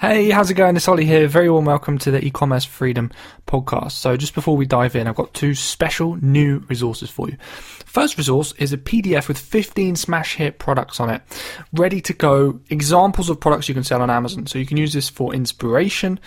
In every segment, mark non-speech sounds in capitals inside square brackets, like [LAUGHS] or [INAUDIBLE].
Hey, how's it going? It's Ollie here. Very warm welcome to the e-commerce freedom podcast. So just before we dive in, I've got two special new resources for you. First resource is a PDF with 15 smash hit products on it, ready to go, examples of products you can sell on Amazon. So you can use this for inspiration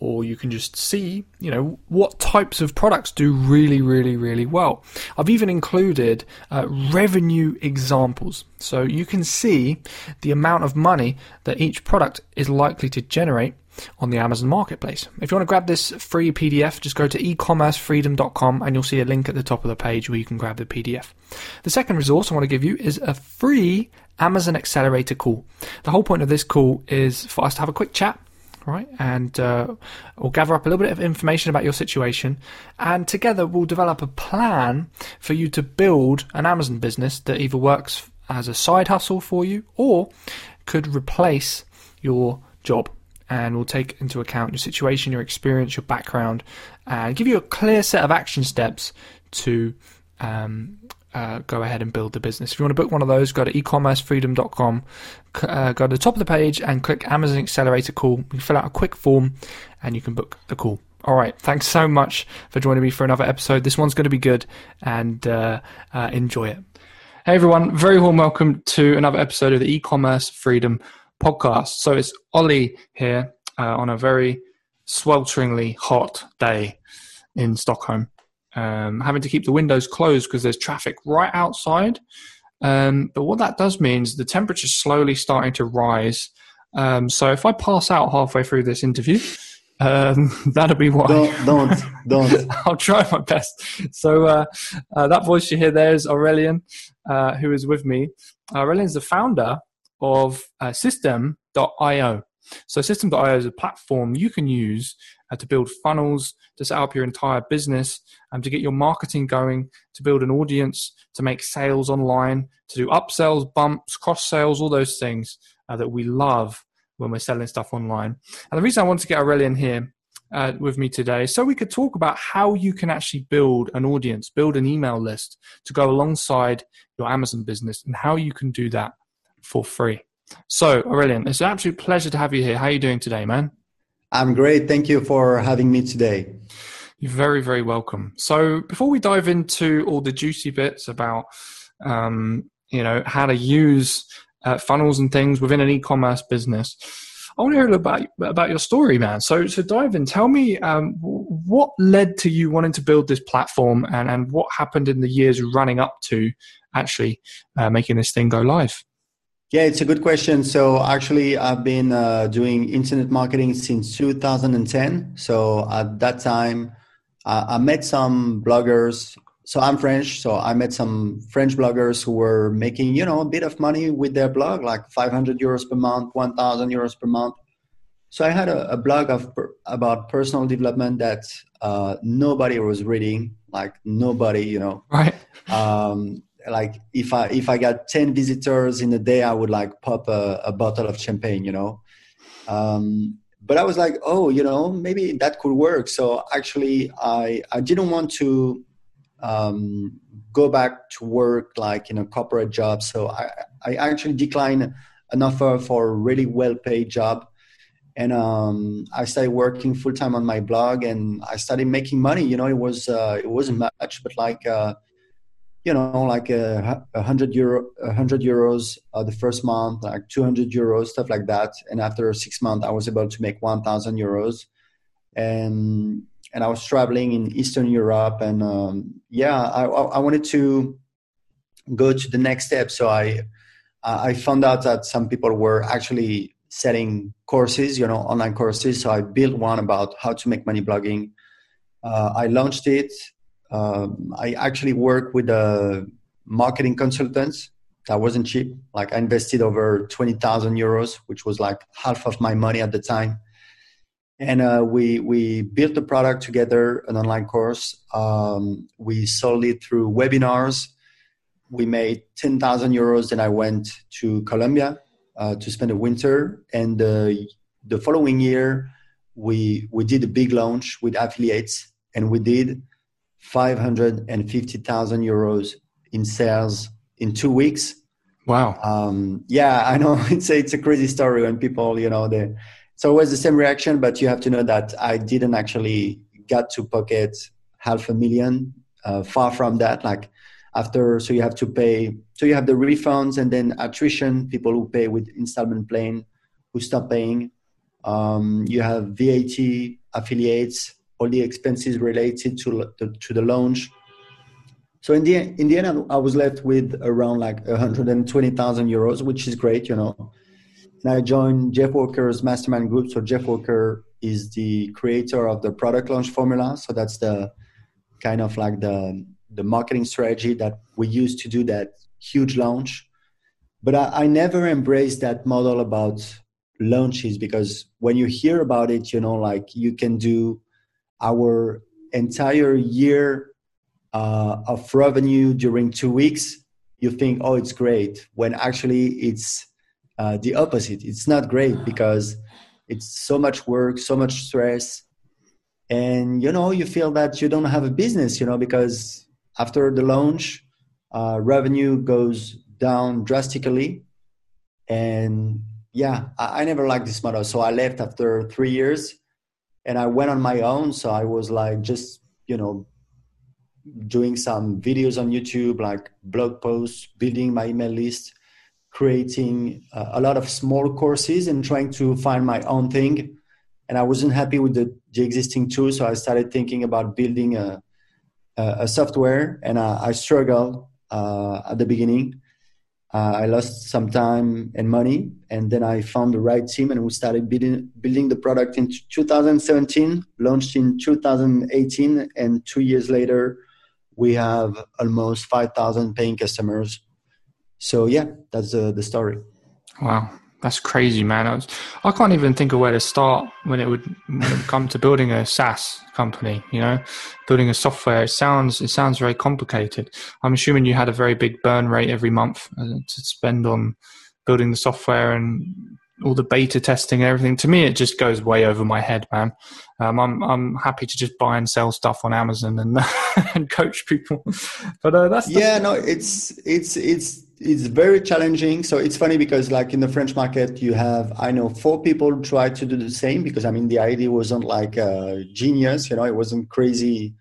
or you can just see, you know, what types of products do really, really, really well. I've even included uh, revenue examples. So you can see the amount of money that each product is likely to generate on the Amazon Marketplace. If you want to grab this free PDF, just go to ecommercefreedom.com and you'll see a link at the top of the page where you can grab the PDF. The second resource I want to give you is a free Amazon Accelerator call. The whole point of this call is for us to have a quick chat right? And uh, we'll gather up a little bit of information about your situation, and together we'll develop a plan for you to build an Amazon business that either works as a side hustle for you or could replace your job and will take into account your situation, your experience, your background, and give you a clear set of action steps to um, uh, go ahead and build the business. If you want to book one of those, go to ecommercefreedom.com, uh, go to the top of the page and click Amazon Accelerator Call. You fill out a quick form and you can book the call. All right, thanks so much for joining me for another episode. This one's going to be good and uh, uh enjoy it. Hey everyone, very warm welcome to another episode of the e-commerce freedom podcast. So it's Ollie here uh, on a very swelteringly hot day in Stockholm, um, having to keep the windows closed because there's traffic right outside. Um, but what that does mean is the temperature is slowly starting to rise. Um, so if I pass out halfway through this interview, um, [LAUGHS] that'll be why. Don't, don't, don't. [LAUGHS] I'll try my best. So uh, uh, that voice you hear there is Aurelien, uh, who is with me. Aurelien is the founder of uh, Systeme.io. So Systeme.io is a platform you can use uh, to build funnels, to set up your entire business, and to get your marketing going, to build an audience, to make sales online, to do upsells, bumps, cross sales, all those things uh, that we love when we're selling stuff online. And the reason I want to get Aurelien here uh, with me today so we could talk about how you can actually build an audience, build an email list to go alongside your Amazon business, and how you can do that for free. So, Aurelien, it's an absolute pleasure to have you here. How are you doing today, man? I'm great. Thank you for having me today. You're very, very welcome. So, before we dive into all the juicy bits about, um, you know, how to use uh, funnels and things within an e-commerce business, I want to hear a little about about your story, man. So, so dive in. Tell me um, what led to you wanting to build this platform, and and what happened in the years running up to actually uh, making this thing go live. Yeah, it's a good question. So actually, I've been uh, doing internet marketing since 2010. So at that time, uh, I met some bloggers. So I'm French. So I met some French bloggers who were making, you know, a bit of money with their blog, like 500 euros per month, 1,000 euros per month. So I had a, a blog of about personal development that uh, nobody was reading, like nobody, you know. Right. Um, like if I if I got ten visitors in a day, I would like pop a, a bottle of champagne, you know. Um, but I was like, oh, you know, maybe that could work. So actually, I I didn't want to um, go back to work like in a corporate job. So I I actually declined an offer for a really well paid job. And um, I started working full time on my blog, and I started making money. You know, it was uh, it wasn't much, but like uh, you know, like a, a hundred euro, a hundred euros uh, the first month, like two hundred euros, stuff like that. And after six months, I was able to make one thousand euros, and and I was traveling in Eastern Europe, and um, yeah, I, I wanted to go to the next step. So I I found out that some people were actually selling courses, you know, online courses. So I built one about how to make money blogging. Uh, I launched it um, I actually work with a marketing consultants. That wasn't cheap. Like I invested over twenty thousand euros, which was like half of my money at the time. And uh, we we built the product together, an online course. Um, we sold it through webinars. We made ten thousand euros. Then I went to Colombia uh, to spend a winter, and uh, the following year we we did a big launch with affiliates, and we did 550,000 euros in sales in two weeks. Wow. Um, yeah, I know [LAUGHS] it's a, it's a crazy story when people, you know, they, so it was the same reaction, but you have to know that I didn't actually get to pocket half a million. Uh, far from that, like after, so you have to pay. So you have the refunds and then attrition, people who pay with installment plan, who stop paying. Um, you have VAT, affiliates, all the expenses related to the, to the launch. So in the in the end, I was left with around like 120,000 euros, which is great, you know. And I joined Jeff Walker's mastermind group. So Jeff Walker is the creator of the product launch formula. So that's the kind of like the the marketing strategy that we use to do that huge launch. But I, I never embraced that model about launches because when you hear about it, you know, like you can do our entire year uh, of revenue during two weeks. You think, oh, it's great. When actually it's uh, the opposite. It's not great because it's so much work, so much stress, and you know you feel that you don't have a business. You know because after the launch, uh, revenue goes down drastically, and yeah, I, I never liked this model. So I left after three years, and I went on my own. So I was like just you know doing some videos on YouTube, like blog posts, building my email list creating uh, a lot of small courses and trying to find my own thing. And I wasn't happy with the, the existing tool, so I started thinking about building a, a, software. And I, I struggled uh, at the beginning. Uh, I lost some time and money, and then I found the right team, and we started building building the product in 2017. Launched in 2018, and two years later, we have almost 5,000 paying customers so yeah, that's uh, the story. Wow, that's crazy, man. I, was, I, can't even think of where to start when it would come to building a SaaS company. You know, building a software. It sounds it sounds very complicated. I'm assuming you had a very big burn rate every month uh, to spend on building the software and all the beta testing and everything. To me, it just goes way over my head, man. Um, I'm I'm happy to just buy and sell stuff on Amazon and [LAUGHS] and coach people. But uh, that's, yeah, no, it's it's it's it's very challenging. So it's funny because like in the French market, you have I know four people try to do the same because I mean the idea wasn't like a genius, you know, it wasn't crazy,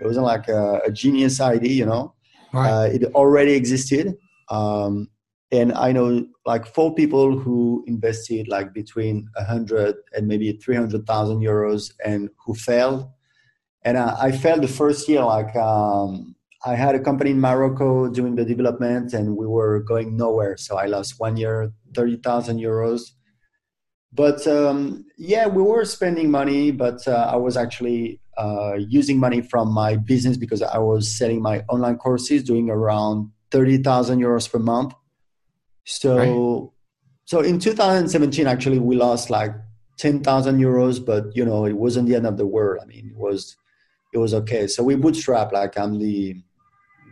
it wasn't like a, a genius idea, you know. Right. Uh, it already existed, um, and I know like four people who invested like between a hundred and maybe three hundred thousand euros and who failed. And I, I failed the first year like. Um, I had a company in Morocco doing the development and we were going nowhere. So I lost one year, 30,000 euros. But um, yeah, we were spending money, but uh, I was actually uh, using money from my business because I was selling my online courses, doing around 30,000 euros per month. So, right. so in 2017, actually, we lost like 10,000 euros, but you know, it wasn't the end of the world. I mean, it was, it was okay. So we bootstrap, like I'm the,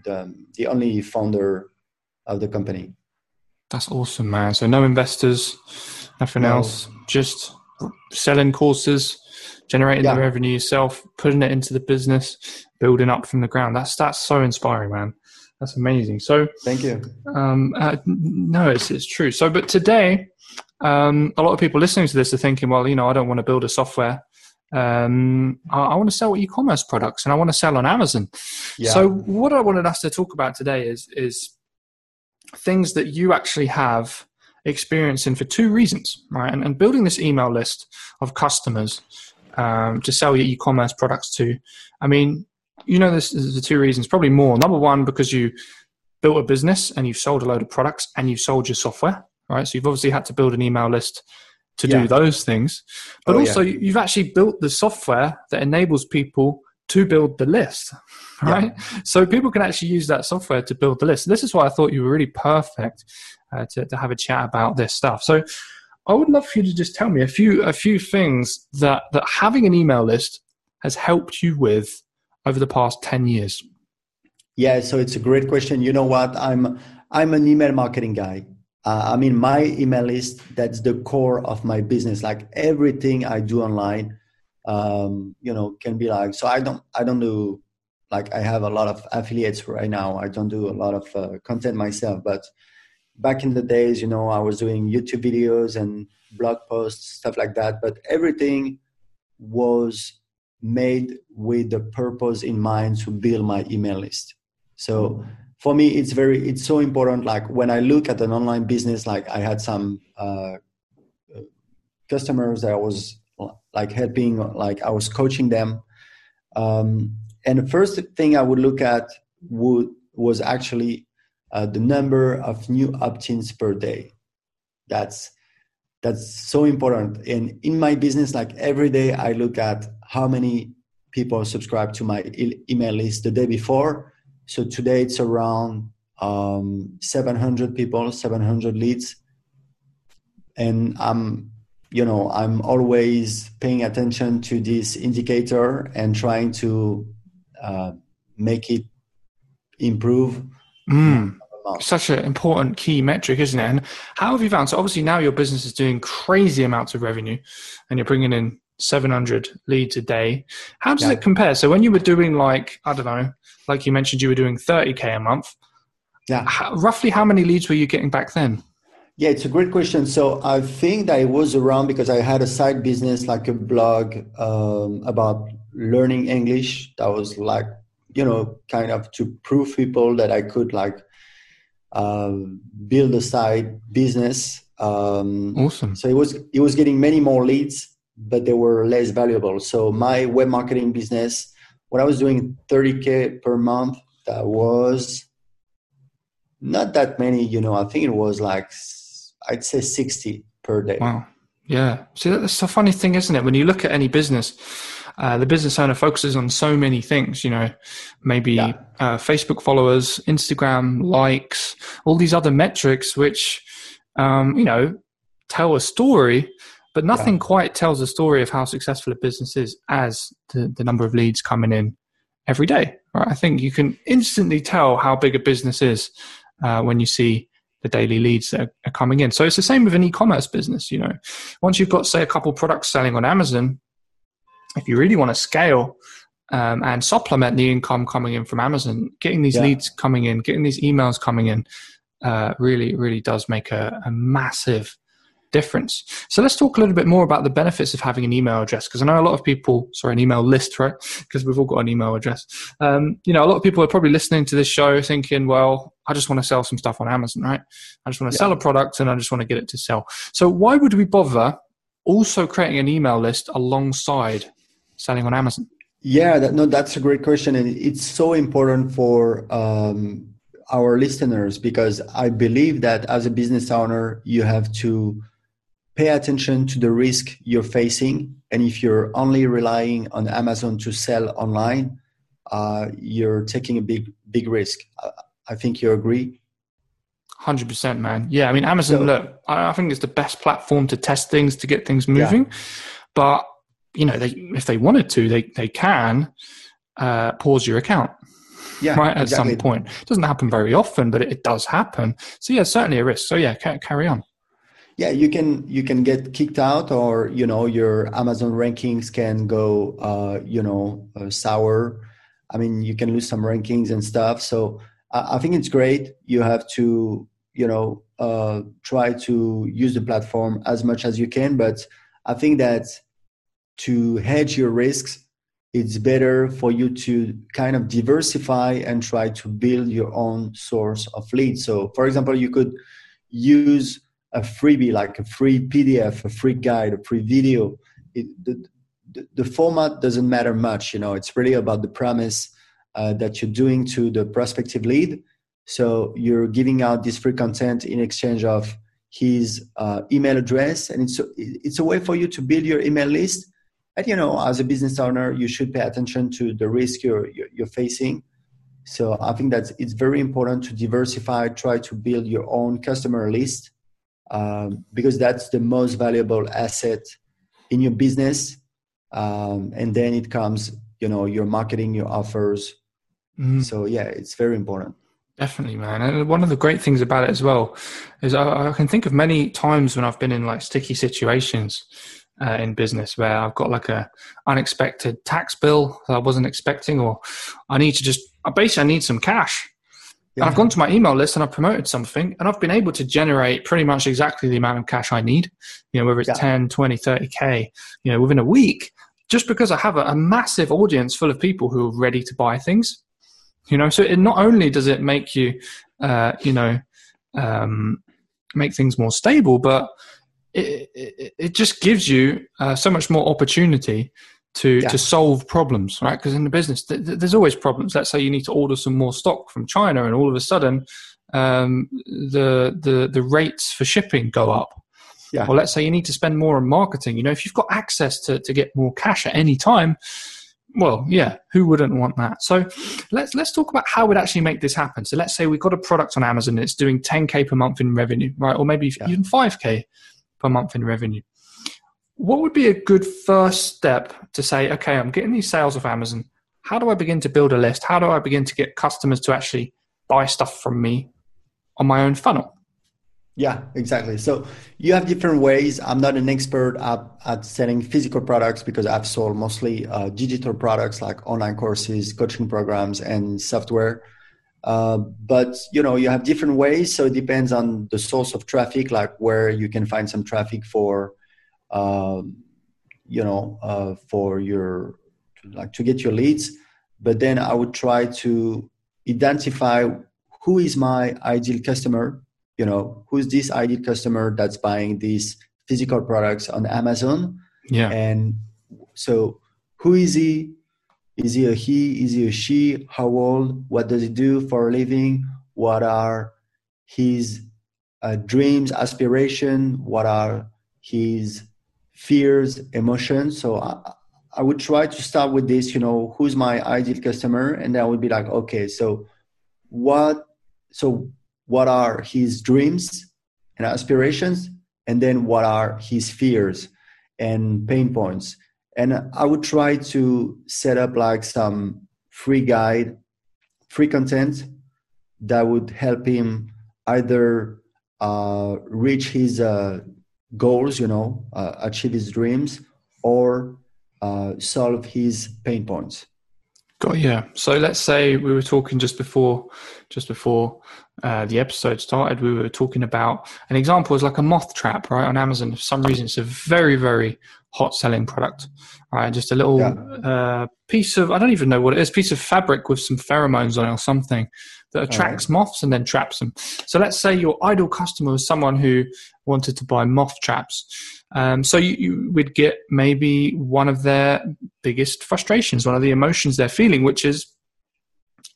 the, the only founder of the company. That's awesome, man. So no investors, nothing no. else, just selling courses, generating yeah. the revenue yourself, putting it into the business, building up from the ground. That's that's so inspiring, man. That's amazing. So thank you. Um, uh, no, it's it's true. So, but today, um, a lot of people listening to this are thinking, well, you know, I don't want to build a software um, I, I, want to sell e-commerce products and I want to sell on Amazon. Yeah. So what I wanted us to talk about today is is things that you actually have experience in for two reasons, right? And, and building this email list of customers um, to sell your e-commerce products to. I mean, you know, this is the two reasons, probably more. Number one, because you built a business and you've sold a load of products and you've sold your software, right? So you've obviously had to build an email list to yeah. do those things. But oh, also, yeah. you've actually built the software that enables people to build the list, [LAUGHS] right? Yeah. So people can actually use that software to build the list. This is why I thought you were really perfect uh, to, to have a chat about this stuff. So I would love for you to just tell me a few a few things that that having an email list has helped you with over the past 10 years. Yeah, so it's a great question. You know what? I'm I'm an email marketing guy uh, i mean my email list that's the core of my business like everything i do online um, you know can be like so i don't i don't do like i have a lot of affiliates right now i don't do a lot of uh, content myself but back in the days, you know, I was doing YouTube videos and blog posts, stuff like that, but everything was made with the purpose in mind to build my email list. So for me, it's very, it's so important. Like when I look at an online business, like I had some uh, customers that I was like helping, like I was coaching them. Um, and the first thing I would look at would was actually uh, the number of new opt-ins per day. That's that's so important. And in my business, like every day, I look at how many people subscribe to my e- email list the day before. So today it's around um, 700 people, 700 leads, and I'm you know i'm always paying attention to this indicator and trying to uh, make it improve mm. such an important key metric isn't it and how have you found so obviously now your business is doing crazy amounts of revenue and you're bringing in 700 leads a day how does yeah. it compare so when you were doing like i don't know like you mentioned you were doing 30k a month yeah how, roughly how many leads were you getting back then yeah, it's a great question. So I think that I was around because I had a side business, like a blog um, about learning English. That was like, you know, kind of to prove people that I could like um, build a side business. Um, awesome. So it was it was getting many more leads, but they were less valuable. So my web marketing business, when I was doing 30k per month, that was not that many. You know, I think it was like I'd say 60 per day. Wow. Yeah. See, that's a funny thing, isn't it? When you look at any business, uh, the business owner focuses on so many things, you know, maybe yeah. uh, Facebook followers, Instagram likes, all these other metrics, which, um, you know, tell a story, but nothing yeah. quite tells a story of how successful a business is as the, the number of leads coming in every day. Right? I think you can instantly tell how big a business is uh, when you see the daily leads that are, are coming in. So it's the same with an e-commerce business. You know, once you've got say a couple products selling on Amazon, if you really want to scale um, and supplement the income coming in from Amazon, getting these yeah. leads coming in, getting these emails coming in, uh, really, really does make a, a massive difference. So let's talk a little bit more about the benefits of having an email address because I know a lot of people, sorry, an email list, right? [LAUGHS] Because we've all got an email address. Um, you know, a lot of people are probably listening to this show thinking, well, I just want to sell some stuff on Amazon, right? I just want to yeah. sell a product and I just want to get it to sell. So why would we bother also creating an email list alongside selling on Amazon? Yeah, that, no, that's a great question, and it's so important for um, our listeners because I believe that as a business owner, you have to pay attention to the risk you're facing. And if you're only relying on Amazon to sell online, uh, you're taking a big, big risk. I think you agree. Hundred percent, man. Yeah, I mean, Amazon. So, look, I think it's the best platform to test things to get things moving. Yeah. But you know, they, if they wanted to, they they can uh, pause your account. Yeah, right at exactly. some point. It doesn't happen very often, but it, it does happen. So yeah, certainly a risk. So yeah, carry on yeah you can you can get kicked out or you know your amazon rankings can go uh, you know uh, sour. I mean you can lose some rankings and stuff. So i, I think it's great. You have to you know uh, try to use the platform as much as you can but i think that to hedge your risks it's better for you to kind of diversify and try to build your own source of leads. So for example you could use a freebie like a free pdf a free guide a free video. It, the, the, the, format doesn't matter much you know. It's really about the promise uh, that you're doing to the prospective lead. So you're giving out this free content in exchange of his uh, email address. And it's a, it's a way for you to build your email list. And you know as a business owner you should pay attention to the risk you're, you're, facing. So i think that it's very important to diversify try to build your own customer list um, because that's the most valuable asset in your business. Um, and then it comes, you know, your marketing, your offers. Mm. So yeah, it's very important. Definitely, man. And one of the great things about it as well is I, I can think of many times when I've been in like sticky situations uh, in business where I've got like a unexpected tax bill that I wasn't expecting, or I need to just I basically I need some cash yeah. I've gone to my email list and I've promoted something and I've been able to generate pretty much exactly the amount of cash I need, you know, whether it's yeah. 10, 20, 30K, you know, within a week, just because I have a, a massive audience full of people who are ready to buy things, you know, so it not only does it make you, uh, you know, um, make things more stable, but it, it, it just gives you uh, so much more opportunity to yeah. to solve problems, right? Because in the business, th- th- there's always problems. Let's say you need to order some more stock from China, and all of a sudden, um, the the the rates for shipping go up. Yeah. Or let's say you need to spend more on marketing. You know, if you've got access to to get more cash at any time, well, yeah, who wouldn't want that? So let's let's talk about how we'd actually make this happen. So let's say we've got a product on Amazon, and it's doing 10k per month in revenue, right? Or maybe yeah. even 5k per month in revenue what would be a good first step to say, okay, I'm getting these sales of Amazon. How do I begin to build a list? How do I begin to get customers to actually buy stuff from me on my own funnel? Yeah, exactly. So you have different ways. I'm not an expert at, at selling physical products because I've sold mostly uh, digital products like online courses, coaching programs, and software. Uh, but you know, you have different ways. So it depends on the source of traffic, like where you can find some traffic for you know, uh, for your like to get your leads. But then I would try to identify who is my ideal customer. You know, who's this ideal customer that's buying these physical products on Amazon? Yeah. And so, who is he? Is he a he? Is he a she? How old? What does he do for a living? What are his uh, dreams, aspiration? What are his fears, emotions. So I, I would try to start with this, you know, who's my ideal customer? And then I would be like, okay, so what, so what are his dreams and aspirations? And then what are his fears and pain points? And I would try to set up like some free guide, free content that would help him either uh, reach his uh, goals, you know, uh, achieve his dreams, or uh, solve his pain points. Got yeah. So let's say we were talking just before, just before uh, the episode started. We were talking about an example is like a moth trap, right? On Amazon, for some reason, it's a very, very hot selling product. Right, just a little yeah. uh, piece of I don't even know what it is, piece of fabric with some pheromones on it or something that attracts right. moths and then traps them. So let's say your ideal customer was someone who wanted to buy moth traps. Um, so you, you, would get maybe one of their biggest frustrations, one of the emotions they're feeling, which is,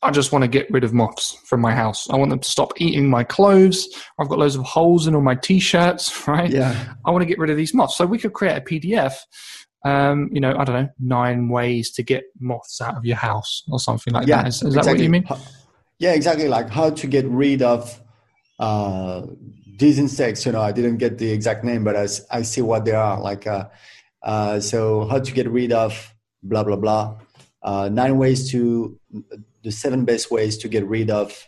I just want to get rid of moths from my house. I want them to stop eating my clothes. I've got loads of holes in all my t-shirts, [LAUGHS] right? Yeah. I want to get rid of these moths. So we could create a PDF um, you know, I don't know, nine ways to get moths out of your house or something like yeah, that. Is, is exactly. that what you mean? Yeah, exactly. Like how to get rid of uh, these insects. You know, I didn't get the exact name, but I, I see what they are. Like, uh, uh, so how to get rid of blah blah blah. Uh, nine ways to the seven best ways to get rid of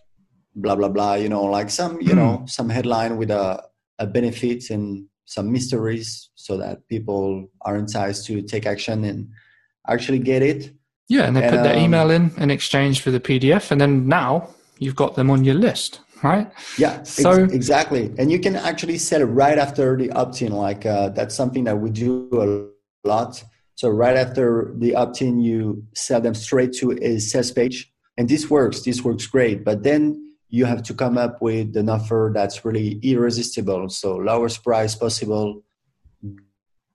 blah blah blah. You know, like some you mm. know some headline with a, a benefit and some mysteries so that people are enticed to take action and actually get it yeah, and they and, put their um, email in in exchange for the PDF, and then now you've got them on your list, right? Yeah, so ex- exactly. And you can actually sell it right after the opt-in. Like uh, that's something that we do a lot. So right after the opt-in, you sell them straight to a sales page, and this works. This works great. But then you have to come up with an offer that's really irresistible. So lowest price possible,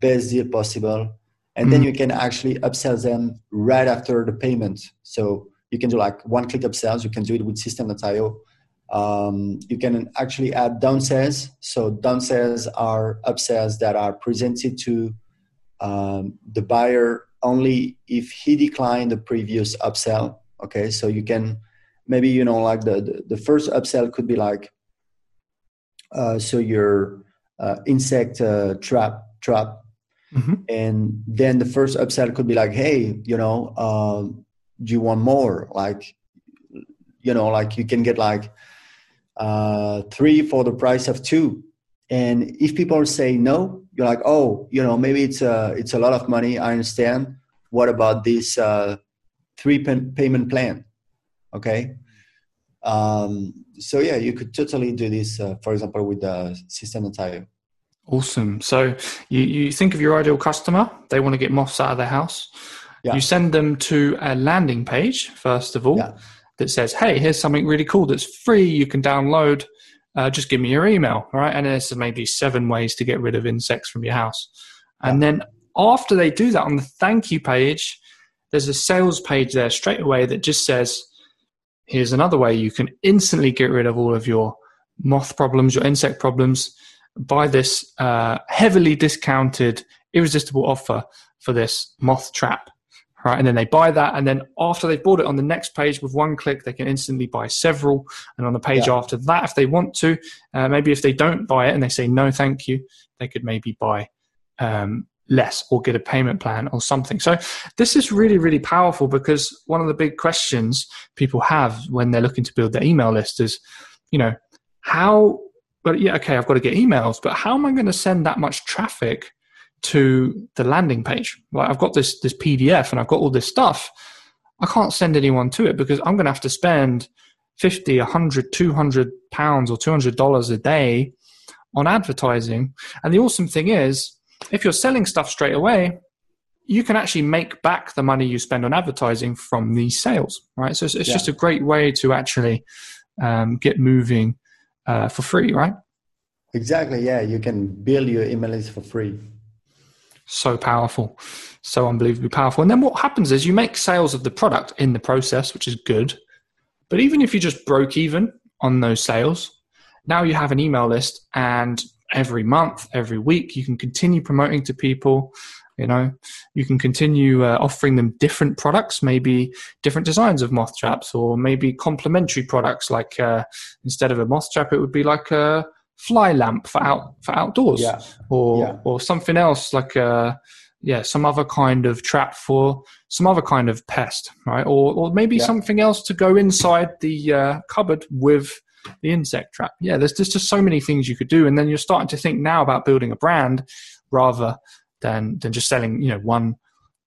best deal possible and mm then you can actually upsell them right after the payment. So you can do like one click upsells. You can do it with Systeme.io. Um, you can actually add downsells. So downsells are upsells that are presented to um, the buyer only if he declined the previous upsell. Okay, so you can maybe you know like the the, the first upsell could be like uh, so your uh, insect uh, trap trap Mm-hmm. And then the first upsell could be like, hey, you know, uh, do you want more? Like, you know, like you can get like uh, three for the price of two. And if people say no, you're like, oh, you know, maybe it's a it's a lot of money. I understand. What about this uh, three payment plan? Okay. Um, so yeah, you could totally do this, uh, for example, with the Systeme.io. Awesome. So you, you think of your ideal customer, they want to get moths out of their house. Yeah. You send them to a landing page, first of all, yeah. that says, hey, here's something really cool that's free. You can download. Uh, just give me your email, right? And there's maybe seven ways to get rid of insects from your house. And yeah. then after they do that on the thank you page, there's a sales page there straight away that just says, here's another way you can instantly get rid of all of your moth problems, your insect problems buy this uh, heavily discounted, irresistible offer for this moth trap. Right, and then they buy that, and then after they've bought it on the next page with one click, they can instantly buy several. And on the page yeah. after that, if they want to, uh, maybe if they don't buy it and they say no, thank you, they could maybe buy um, less or get a payment plan or something. So this is really, really powerful because one of the big questions people have when they're looking to build their email list is, you know, how but yeah, okay, I've got to get emails, but how am I going to send that much traffic to the landing page? Like I've got this this PDF and I've got all this stuff. I can't send anyone to it because I'm going to have to spend 50, 100, 200 pounds or 200 dollars a day on advertising. And the awesome thing is, if you're selling stuff straight away, you can actually make back the money you spend on advertising from these sales, right? So it's, it's yeah. just a great way to actually um, get moving uh, for free, right? Exactly. Yeah, you can build your email list for free. So powerful, so unbelievably powerful. And then what happens is you make sales of the product in the process, which is good. But even if you just broke even on those sales, now you have an email list, and every month, every week, you can continue promoting to people you know you can continue uh, offering them different products maybe different designs of moth traps or maybe complementary products like uh, instead of a moth trap it would be like a fly lamp for out for outdoors yeah. or yeah. or something else like a uh, yeah some other kind of trap for some other kind of pest right or or maybe yeah. something else to go inside the uh, cupboard with the insect trap yeah there's, there's just so many things you could do and then you're starting to think now about building a brand rather than than just selling you know one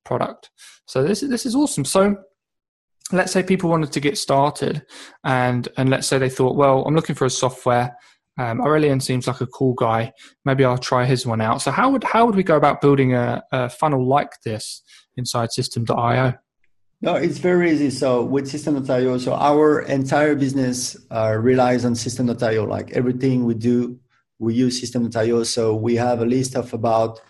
product. So this is, this is awesome. So let's say people wanted to get started, and and let's say they thought, well, I'm looking for a software. Um, Aurelien seems like a cool guy. Maybe I'll try his one out. So how would how would we go about building a, a funnel like this inside Systeme.io? No, it's very easy. So with Systeme.io, so our entire business uh, relies on Systeme.io. Like everything we do, we use Systeme.io. So we have a list of about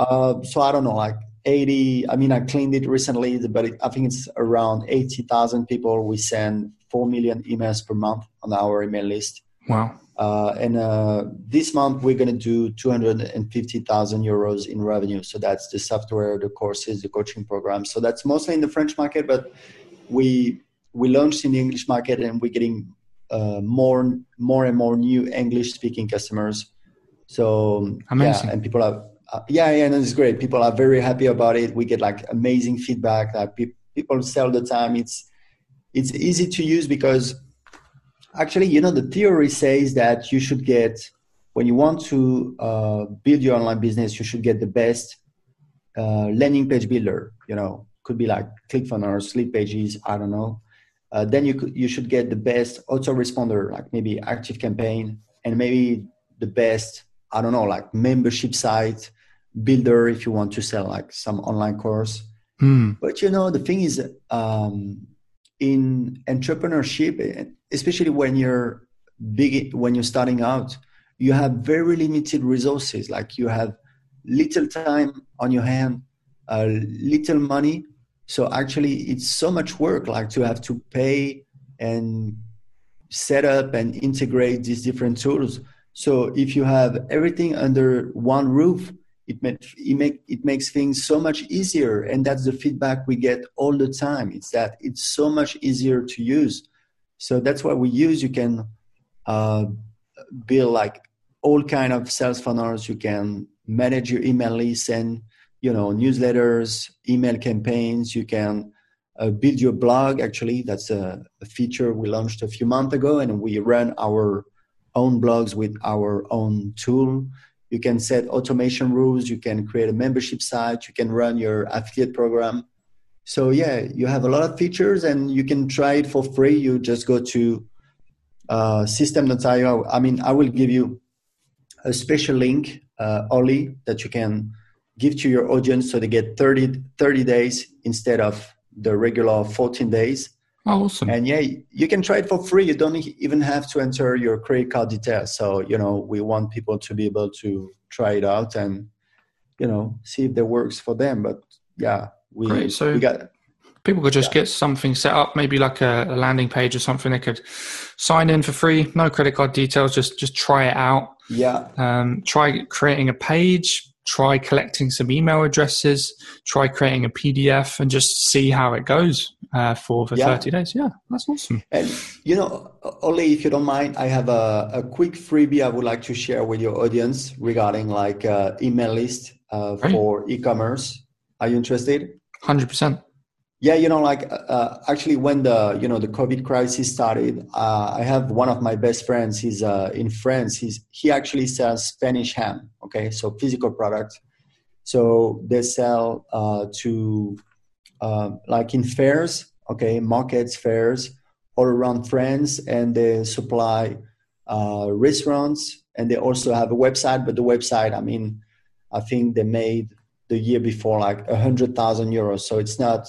uh, so I don't know, like 80. I mean, I cleaned it recently, but it, I think it's around 80,000 people. We send 4 million emails per month on our email list. Wow. Uh, and uh, this month we're going to do 250,000 euros in revenue. So that's the software, the courses, the coaching program. So that's mostly in the French market, but we we launched in the English market and we're getting uh, more more and more new English speaking customers. So Amazing. yeah, and people are uh, yeah, yeah, and it's great. People are very happy about it. We get like amazing feedback. Like pe- people say all the time, it's it's easy to use because actually, you know, the theory says that you should get when you want to uh, build your online business, you should get the best uh, landing page builder. You know, could be like ClickFunnels, Sleep Pages. I don't know. Uh, then you could you should get the best autoresponder, like maybe ActiveCampaign, and maybe the best I don't know, like membership site builder if you want to sell like some online course. Mm. But you know, the thing is, um, in entrepreneurship, especially when you're big, when you're starting out, you have very limited resources. Like you have little time on your hand, uh, little money. So actually, it's so much work. Like to have to pay and set up and integrate these different tools. So if you have everything under one roof, it, make, it, make, it makes things so much easier and that's the feedback we get all the time it's that it's so much easier to use so that's what we use you can uh, build like all kind of sales funnels. You can manage your email list and you know newsletters email campaigns. You can uh, build your blog. Actually that's a, a, feature we launched a few months ago and we run our own blogs with our own tool. You can set automation rules. You can create a membership site. You can run your affiliate program so yeah you have a lot of features and you can try it for free you just go to uh, systeme.io. I mean, I will give you a special link, uh, Oli, that you can give to your audience so they get 30, 30 days instead of the regular 14 days. Awesome. And yeah, you can try it for free. You don't even have to enter your credit card details. So, you know, we want people to be able to try it out and, you know, see if that works for them. But yeah, we, Great. So we got people could just yeah. get something set up, maybe like a, a, landing page or something. They could sign in for free, no credit card details, just just try it out. Yeah. Um, try creating a page, try collecting some email addresses, try creating a PDF, and just see how it goes uh, for for yeah. 30 days. Yeah, that's awesome. And you know, Oli, if you don't mind, I have a, a quick freebie I would like to share with your audience regarding like uh, email list uh, for e-commerce. Are you interested? Hundred percent. Yeah, you know, like uh, uh, actually, when the you know the COVID crisis started, uh, I have one of my best friends. He's uh, in France. He's he actually sells Spanish ham. Okay, so physical product. So they sell uh, to uh, like in fairs. Okay, markets, fairs all around France, and they supply restaurants, and they also have a website. But the website, I mean, I think they made the year before like a hundred thousand euros. So it's not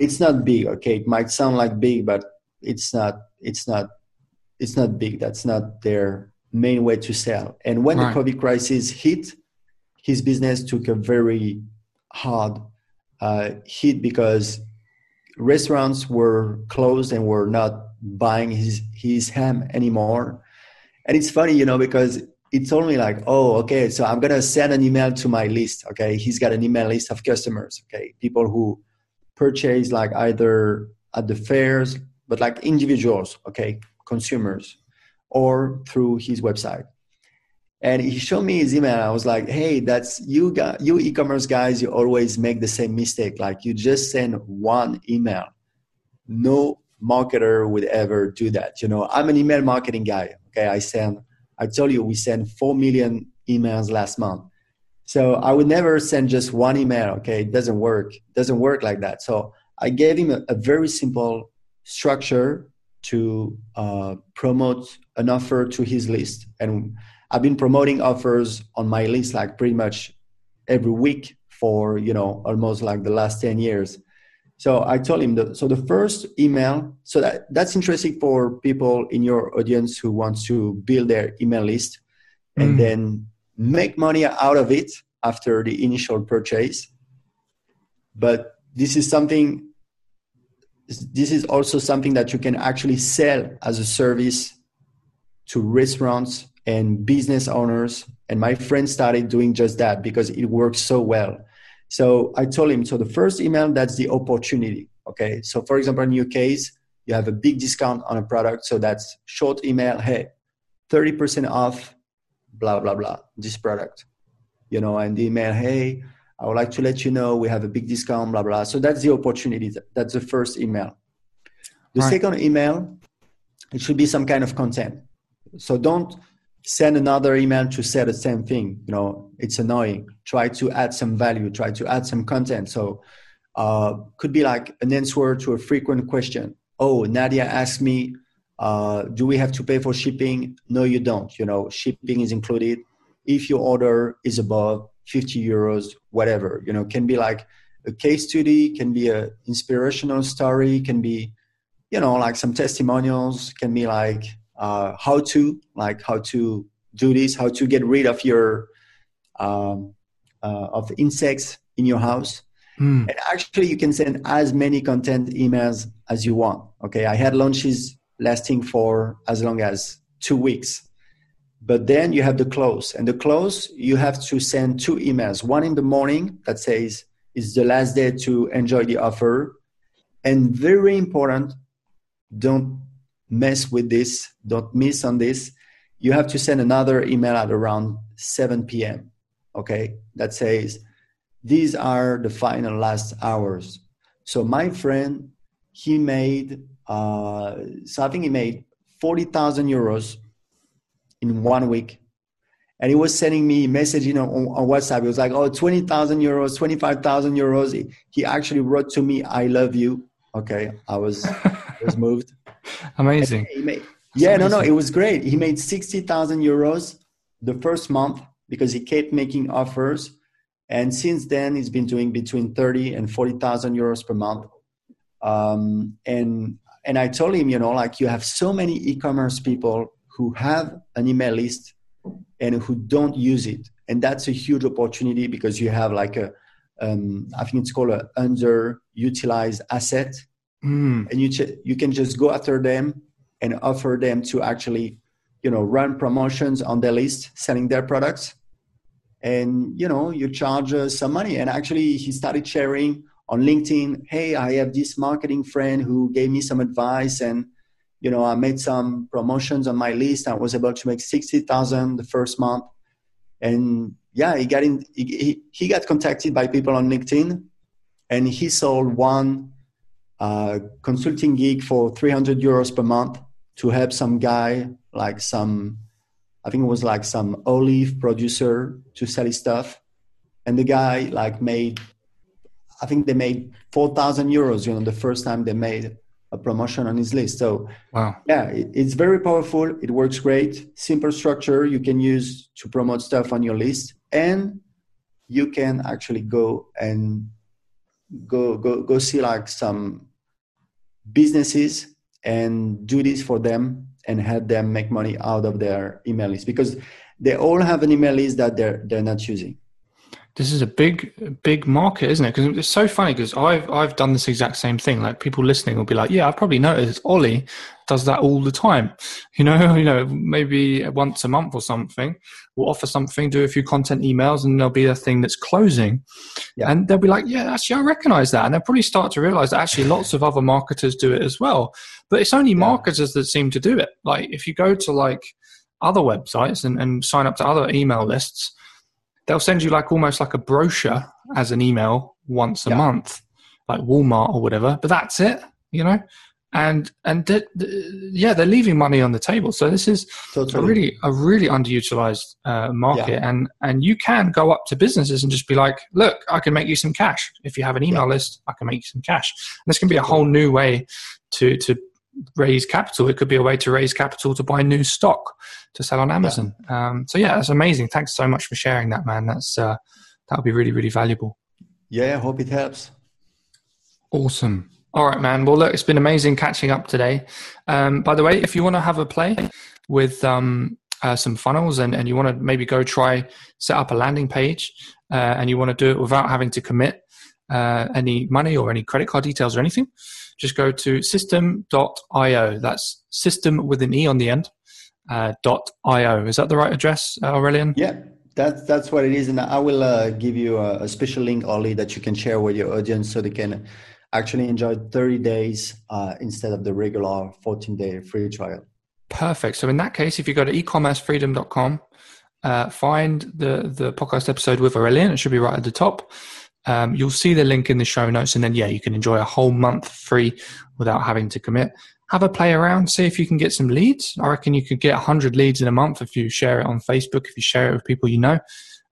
it's not big okay it might sound like big but it's not it's not it's not big that's not their main way to sell and when right. the covid crisis hit his business took a very hard uh, hit because restaurants were closed and were not buying his his ham anymore and it's funny you know because it's only like oh okay so i'm gonna send an email to my list okay he's got an email list of customers okay people who purchase like either at the fairs, but like individuals, okay, consumers, or through his website. And he showed me his email. I was like, "Hey, that's you, guys, you e-commerce guys. You always make the same mistake. Like you just send one email. No marketer would ever do that. You know, I'm an email marketing guy. Okay, I send. I told you we sent four million emails last month. So I would never send just one email. Okay, it doesn't work. It doesn't work like that. So I gave him a, a very simple structure to uh, promote an offer to his list, and I've been promoting offers on my list like pretty much every week for you know almost like the last ten years. So I told him that. So the first email. So that that's interesting for people in your audience who wants to build their email list, and mm. then make money out of it after the initial purchase. But this is something, this is also something that you can actually sell as a service to restaurants and business owners. And my friend started doing just that because it works so well. So I told him, so the first email, that's the opportunity. Okay. So for example, in your case, you have a big discount on a product. So that's short email. Hey, 30% off blah blah blah this product you know and the email hey i would like to let you know we have a big discount blah blah so that's the opportunity that's the first email the right. second email it should be some kind of content so don't send another email to say the same thing you know it's annoying try to add some value try to add some content so uh, could be like an answer to a frequent question oh nadia asked me uh, do we have to pay for shipping? No, you don't. You know, shipping is included. If your order is above 50 euros, whatever, you know, can be like a case study, can be a inspirational story, can be, you know, like some testimonials, can be like uh, how to, like how to do this, how to get rid of your um, uh, of insects in your house. Mm. And actually, you can send as many content emails as you want. Okay, I had launches lasting for as long as two weeks. But then you have the close, and the close you have to send two emails. One in the morning that says it's the last day to enjoy the offer, and very important, don't mess with this, don't miss on this. You have to send another email at around 7 p.m. Okay, that says these are the final last hours. So my friend, he made uh, so I think he made 40,000 euros in one week. And he was sending me messaging on, on WhatsApp. He was like, oh, 20,000 euros, 25,000 euros. He, he actually wrote to me, I love you. Okay. I was, was [LAUGHS] moved. Amazing. Made, yeah, no, no, it was great. He made 60,000 euros the first month because he kept making offers. And since then, he's been doing between 30 and 40,000 euros per month. Um, and, and I told him, you know, like you have so many e-commerce people who have an email list and who don't use it. And that's a huge opportunity because you have like a, um, I think it's called an underutilized asset. Mm. And you, ch- you can just go after them and offer them to actually you know run promotions on their list selling their products. And you know you charge uh, some money. And actually he started sharing on linkedin hey i have this marketing friend who gave me some advice and you know i made some promotions on my list. I was able to make 60000 the first month. And yeah he got in he, he got contacted by people on linkedin and he sold one uh, consulting gig for 300 euros per month to help some guy like some i think it was like some olive producer to sell his stuff. And the guy like made i think they made 4000 euros you know the first time they made a promotion on his list. So wow. yeah it, it's very powerful. It works great. Simple structure you can use to promote stuff on your list. And you can actually go and go go go see like some businesses and do this for them and help them make money out of their email list because they all have an email list that they're they're not using. This is a big big market isn't it? Because it's so funny because i've i've done this exact same thing. Like people listening will be like yeah i've probably noticed ollie does that all the time [LAUGHS] you know [LAUGHS] you know maybe once a month or something we'll offer something do a few content emails and there'll be a thing that's closing yeah. and they'll be like yeah actually i recognize that and they'll probably start to realize that actually lots of other marketers do it as well but it's only yeah. marketers that seem to do it like if you go to like other websites and, and sign up to other email lists they'll send you like almost like a brochure as an email once a yeah. month, like Walmart or whatever. But that's it, you know. And and yeah, they're leaving money on the table. So this is totally. a really a really underutilized uh, market, yeah. and and you can go up to businesses and just be like, look, I can make you some cash if you have an email yeah. list. I can make you some cash. And this can be a whole new way to to raise capital. It could be a way to raise capital to buy new stock to sell on Amazon. Yeah. Um, so yeah, that's amazing. Thanks so much for sharing that, man. That's uh, that would be really really valuable. Yeah, I hope it helps. Awesome. All right, man. Well, look, it's been amazing catching up today. Um, by the way, if you want to have a play with um, uh, some funnels and, and you want to maybe go try set up a landing page uh, and you want to do it without having to commit uh, any money or any credit card details or anything, just go to systeme.io. That's system with an E on the end. Uh, .io. Is that the right address, Aurelian? Aurelien? Yeah, that's that's what it is, and I will uh, give you a, a, special link, Ollie, that you can share with your audience so they can actually enjoyed 30 days uh, instead of the regular 14 day free trial. Perfect. So in that case, if you go to ecommercefreedom.com, uh, find the the podcast episode with Aurelien, It should be right at the top. Um, you'll see the link in the show notes, and then yeah, you can enjoy a whole month free without having to commit. Have a play around, see if you can get some leads. I reckon you could get 100 leads in a month if you share it on Facebook, if you share it with people you know,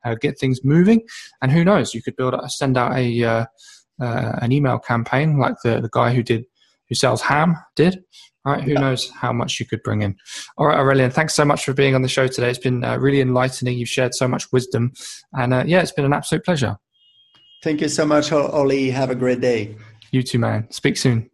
uh, get things moving. And who knows, you could build, a, send out a uh, an email campaign like the the guy who did who sells ham did. Right, who yeah. knows how much you could bring in. All right, Aurelien, thanks so much for being on the show today. It's been uh, really enlightening. You've shared so much wisdom, and uh, yeah, it's been an absolute pleasure. Thank you so much, Ollie. Have a great day. You too, man. Speak soon.